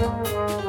rough.